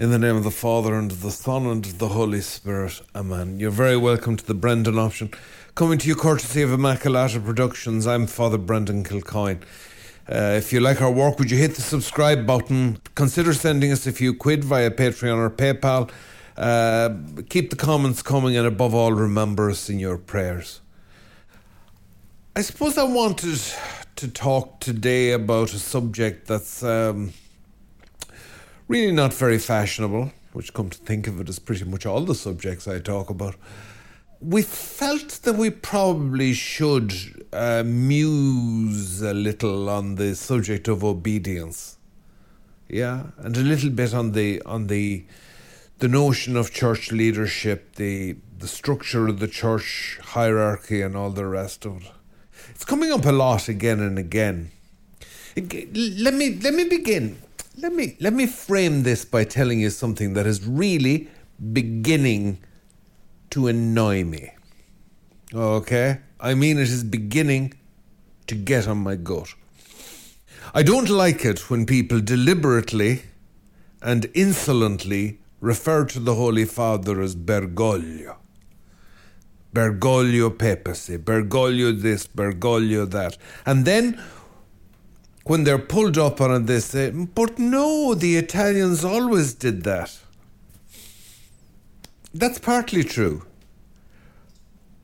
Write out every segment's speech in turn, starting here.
In the name of the Father, and the Son, and the Holy Spirit. Amen. You're very welcome to the Brendan option. Coming to you courtesy of Immaculata Productions. I'm Father Brendan Kilcoyne. Uh, if you like our work, would you hit the subscribe button? Consider sending us a few quid via Patreon or PayPal. Uh, keep the comments coming, and above all, remember us in your prayers. I suppose I wanted to talk today about a subject that's. Um, really not very fashionable, which, come to think of it, is pretty much all the subjects I talk about. We felt that we probably should uh, muse a little on the subject of obedience, yeah, and a little bit on the on the the notion of church leadership, the the structure of the church hierarchy, and all the rest of it. It's coming up a lot again and again. Let me let me begin let me let me frame this by telling you something that is really beginning to annoy me. Okay? I mean it is beginning to get on my gut. I don't like it when people deliberately and insolently refer to the Holy Father as Bergoglio. Bergoglio papacy, Bergoglio this, Bergoglio that. And then when they're pulled up on it, they say, but no, the Italians always did that. That's partly true.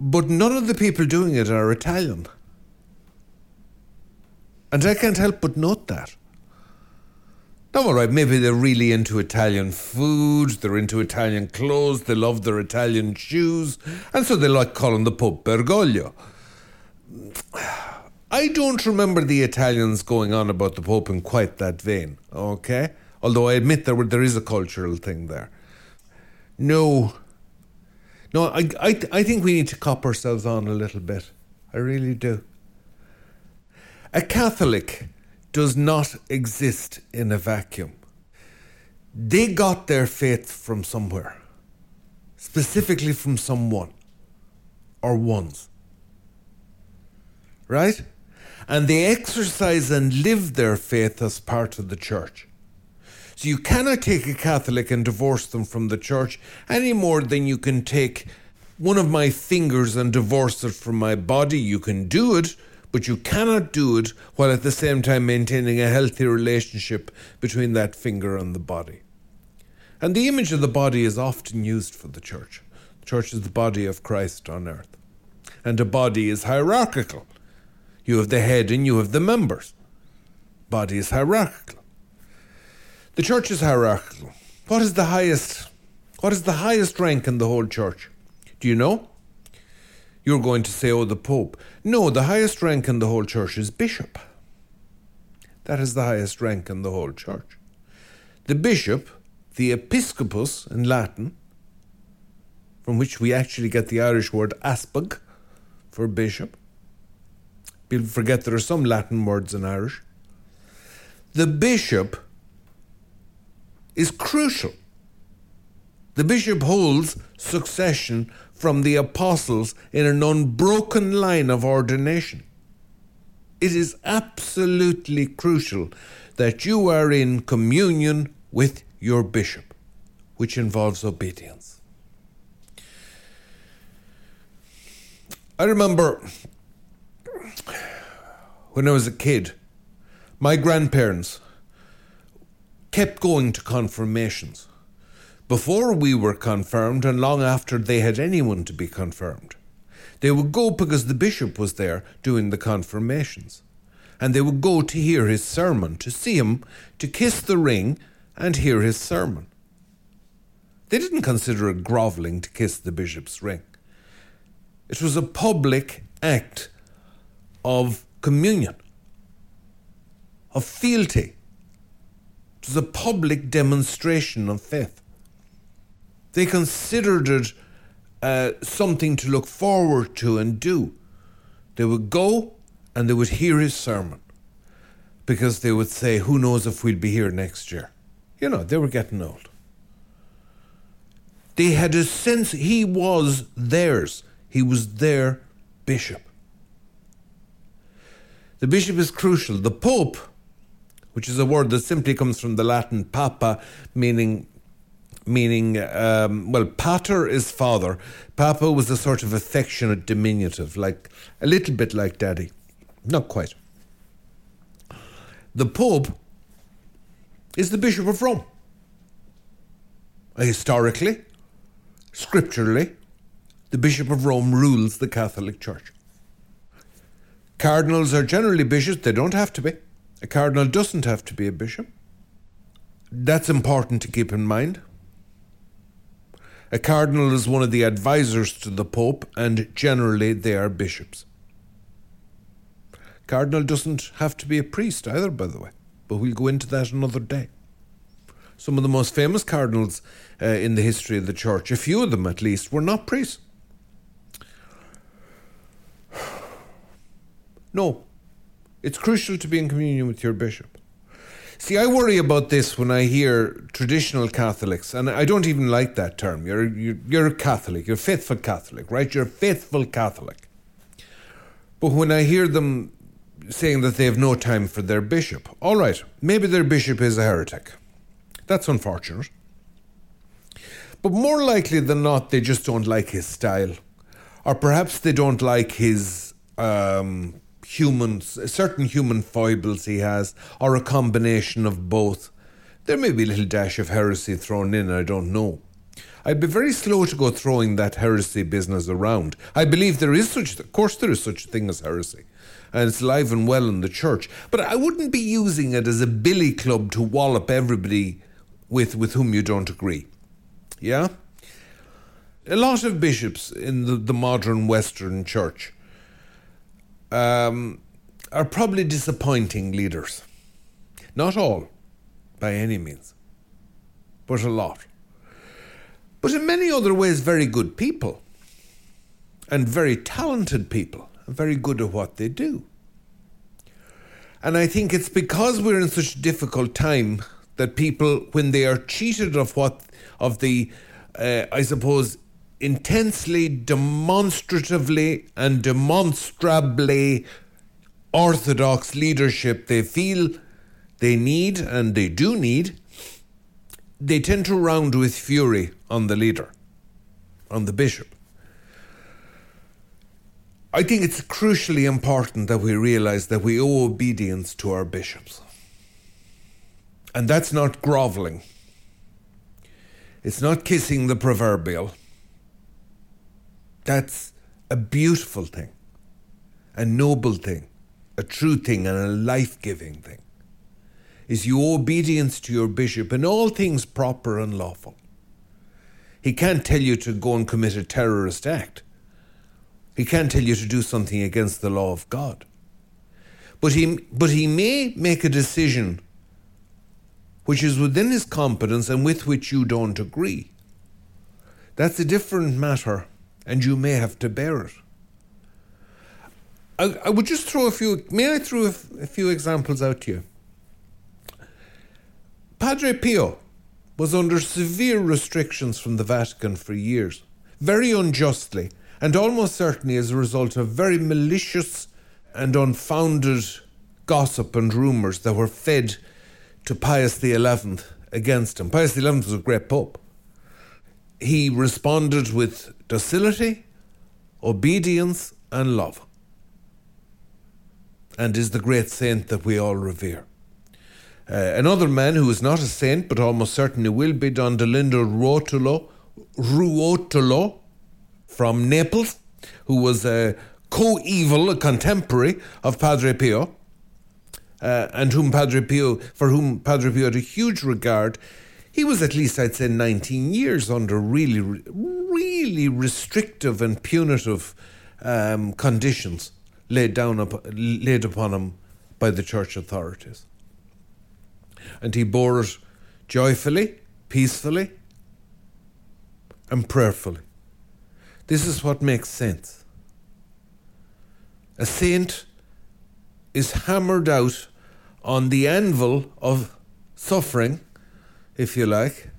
But none of the people doing it are Italian. And I can't help but note that. Now, all right, maybe they're really into Italian food, they're into Italian clothes, they love their Italian shoes, and so they like calling the Pope Bergoglio. I don't remember the Italians going on about the Pope in quite that vein, okay? Although I admit there, were, there is a cultural thing there. No. No, I, I, I think we need to cop ourselves on a little bit. I really do. A Catholic does not exist in a vacuum. They got their faith from somewhere, specifically from someone or ones. Right? And they exercise and live their faith as part of the church. So you cannot take a Catholic and divorce them from the church any more than you can take one of my fingers and divorce it from my body. You can do it, but you cannot do it while at the same time maintaining a healthy relationship between that finger and the body. And the image of the body is often used for the church. The church is the body of Christ on earth. And a body is hierarchical. You have the head and you have the members. Body is hierarchical. The church is hierarchical. What is the highest what is the highest rank in the whole church? Do you know? You're going to say, oh, the Pope. No, the highest rank in the whole church is bishop. That is the highest rank in the whole church. The bishop, the episcopus in Latin, from which we actually get the Irish word easpag for bishop, People forget there are some Latin words in Irish. The bishop is crucial. The bishop holds succession from the apostles in an unbroken line of ordination. It is absolutely crucial that you are in communion with your bishop, which involves obedience. I remember when I was a kid, my grandparents kept going to confirmations before we were confirmed and long after they had anyone to be confirmed. They would go because the bishop was there doing the confirmations. And they would go to hear his sermon, to see him, to kiss the ring and hear his sermon. They didn't consider it grovelling to kiss the bishop's ring. It was a public act of communion, of fealty. It was a public demonstration of faith. They considered it uh, something to look forward to and do. They would go and they would hear his sermon because they would say, Who knows if we'll be here next year? You know, they were getting old. They had a sense he was theirs, he was their bishop. The bishop is crucial. The pope, which is a word that simply comes from the Latin papa, meaning meaning, um, well, pater is father. Papa was a sort of affectionate diminutive, like a little bit like daddy. Not quite. The Pope is the Bishop of Rome. Historically, scripturally, the Bishop of Rome rules the Catholic Church. Cardinals are generally bishops, they don't have to be. A cardinal doesn't have to be a bishop. That's important to keep in mind. A cardinal is one of the advisors to the Pope, and generally they are bishops. Cardinal doesn't have to be a priest either, by the way, but we'll go into that another day. Some of the most famous cardinals uh, in the history of the church, a few of them at least, were not priests. No, it's crucial to be in communion with your bishop. See, I worry about this when I hear traditional Catholics, and I don't even like that term. You're, you're, you're a Catholic, you're a faithful Catholic, right? You're a faithful Catholic. But when I hear them saying that they have no time for their bishop, all right, maybe their bishop is a heretic. That's unfortunate. But more likely than not, they just don't like his style. Or perhaps they don't like his um, human, certain human foibles he has, or a combination of both. There may be a little dash of heresy thrown in, I don't know. I'd be very slow to go throwing that heresy business around. I believe there is such, of course, there is such a thing as heresy, and it's alive and well in the church. But I wouldn't be using it as a billy club to wallop everybody with with whom you don't agree. Yeah, a lot of bishops in the, the modern Western Church um, are probably disappointing leaders. Not all, by any means, but a lot. But in many other ways, very good people, and very talented people, very good at what they do. And I think it's because we're in such a difficult time that people, when they are cheated of what, of the, uh, I suppose, intensely, demonstratively, and demonstrably orthodox leadership they feel they need and they do need, they tend to round with fury on the leader, on the bishop. I think it's crucially important that we realize that we owe obedience to our bishops. And that's not groveling. It's not kissing the proverbial. That's a beautiful thing, a noble thing, a true thing, and a life giving thing. Is you obedience to your bishop in all things proper and lawful. He can't tell you to go and commit a terrorist act. He can't tell you to do something against the law of God. But he, but he may make a decision which is within his competence and with which you don't agree. That's a different matter and you may have to bear it. I, I would just throw a few, may I throw a, a few examples out to you? Padre Pio was under severe restrictions from the Vatican for years, very unjustly, and almost certainly as a result of very malicious and unfounded gossip and rumours that were fed to Pius XI against him. Pius XI was a great pope. He responded with docility, obedience, and love, and is the great saint that we all revere. Uh, another man who is not a saint but almost certainly will be Don Dolindo Ruotolo, Ruotolo from Naples, who was a coeval, a contemporary of Padre Pio, uh, and whom Padre Pio, for whom Padre Pio had a huge regard. He was at least, I'd say, 19 years under really, really restrictive and punitive um, conditions laid down up, laid upon him by the church authorities. And he bore it joyfully, peacefully, and prayerfully. This is what makes sense. A saint is hammered out on the anvil of suffering, if you like,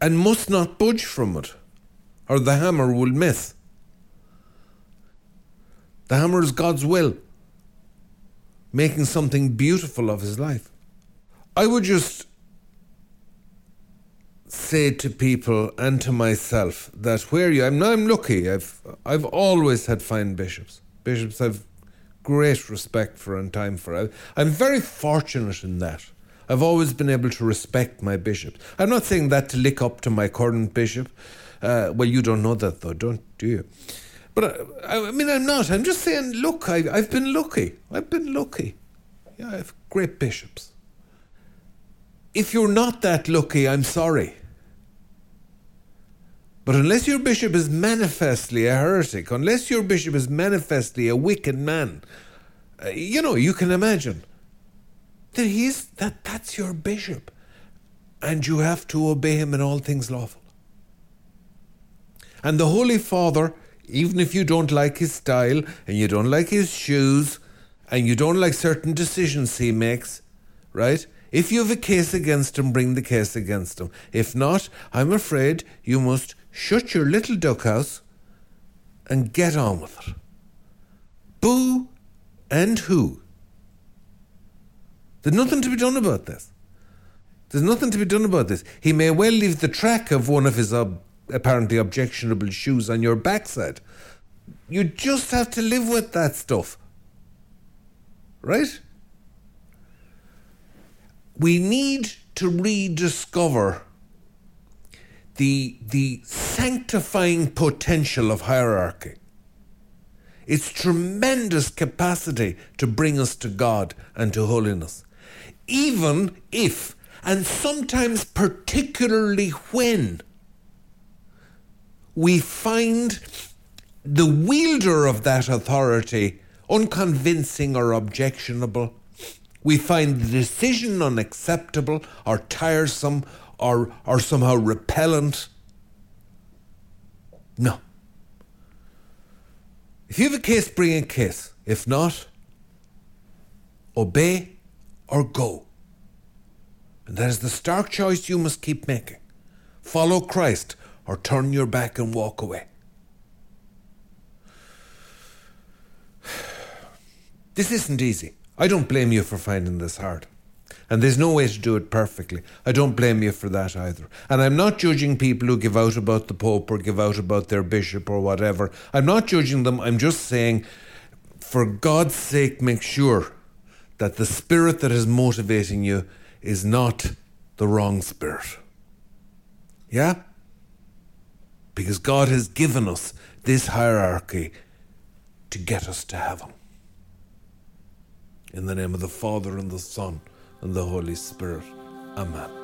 and must not budge from it, or the hammer will miss. The hammer is God's will, making something beautiful of his life. I would just say to people and to myself that where you I'm I'm lucky. I've I've always had fine bishops. Bishops I've great respect for and time for. I'm very fortunate in that. I've always been able to respect my bishops. I'm not saying that to lick up to my current bishop. Uh, well, you don't know that though, don't do you? But uh, I, I mean, I'm not. I'm just saying, look, I, I've been lucky. I've been lucky. Yeah, I have great bishops. If you're not that lucky, I'm sorry. But unless your bishop is manifestly a heretic, unless your bishop is manifestly a wicked man, uh, you know, you can imagine that he's that that's your bishop, and you have to obey him in all things lawful. And the Holy Father, even if you don't like his style and you don't like his shoes and you don't like certain decisions he makes, right? If you have a case against him, bring the case against him. If not, I'm afraid you must shut your little duck house and get on with it. Boo and who? There's nothing to be done about this. There's nothing to be done about this. He may well leave the track of one of his ob- apparently objectionable shoes on your backside. You just have to live with that stuff. Right? We need to rediscover the, the sanctifying potential of hierarchy. Its tremendous capacity to bring us to God and to holiness. Even if, and sometimes particularly when, we find the wielder of that authority unconvincing or objectionable. We find the decision unacceptable or tiresome or, or somehow repellent. No. If you have a case, bring a case. If not, obey or go. And that is the stark choice you must keep making. Follow Christ or turn your back and walk away. This isn't easy. I don't blame you for finding this hard. And there's no way to do it perfectly. I don't blame you for that either. And I'm not judging people who give out about the Pope or give out about their bishop or whatever. I'm not judging them. I'm just saying, for God's sake, make sure that the spirit that is motivating you is not the wrong spirit. Yeah? Because God has given us this hierarchy to get us to heaven. In the name of the Father and the Son and the Holy Spirit. Amen.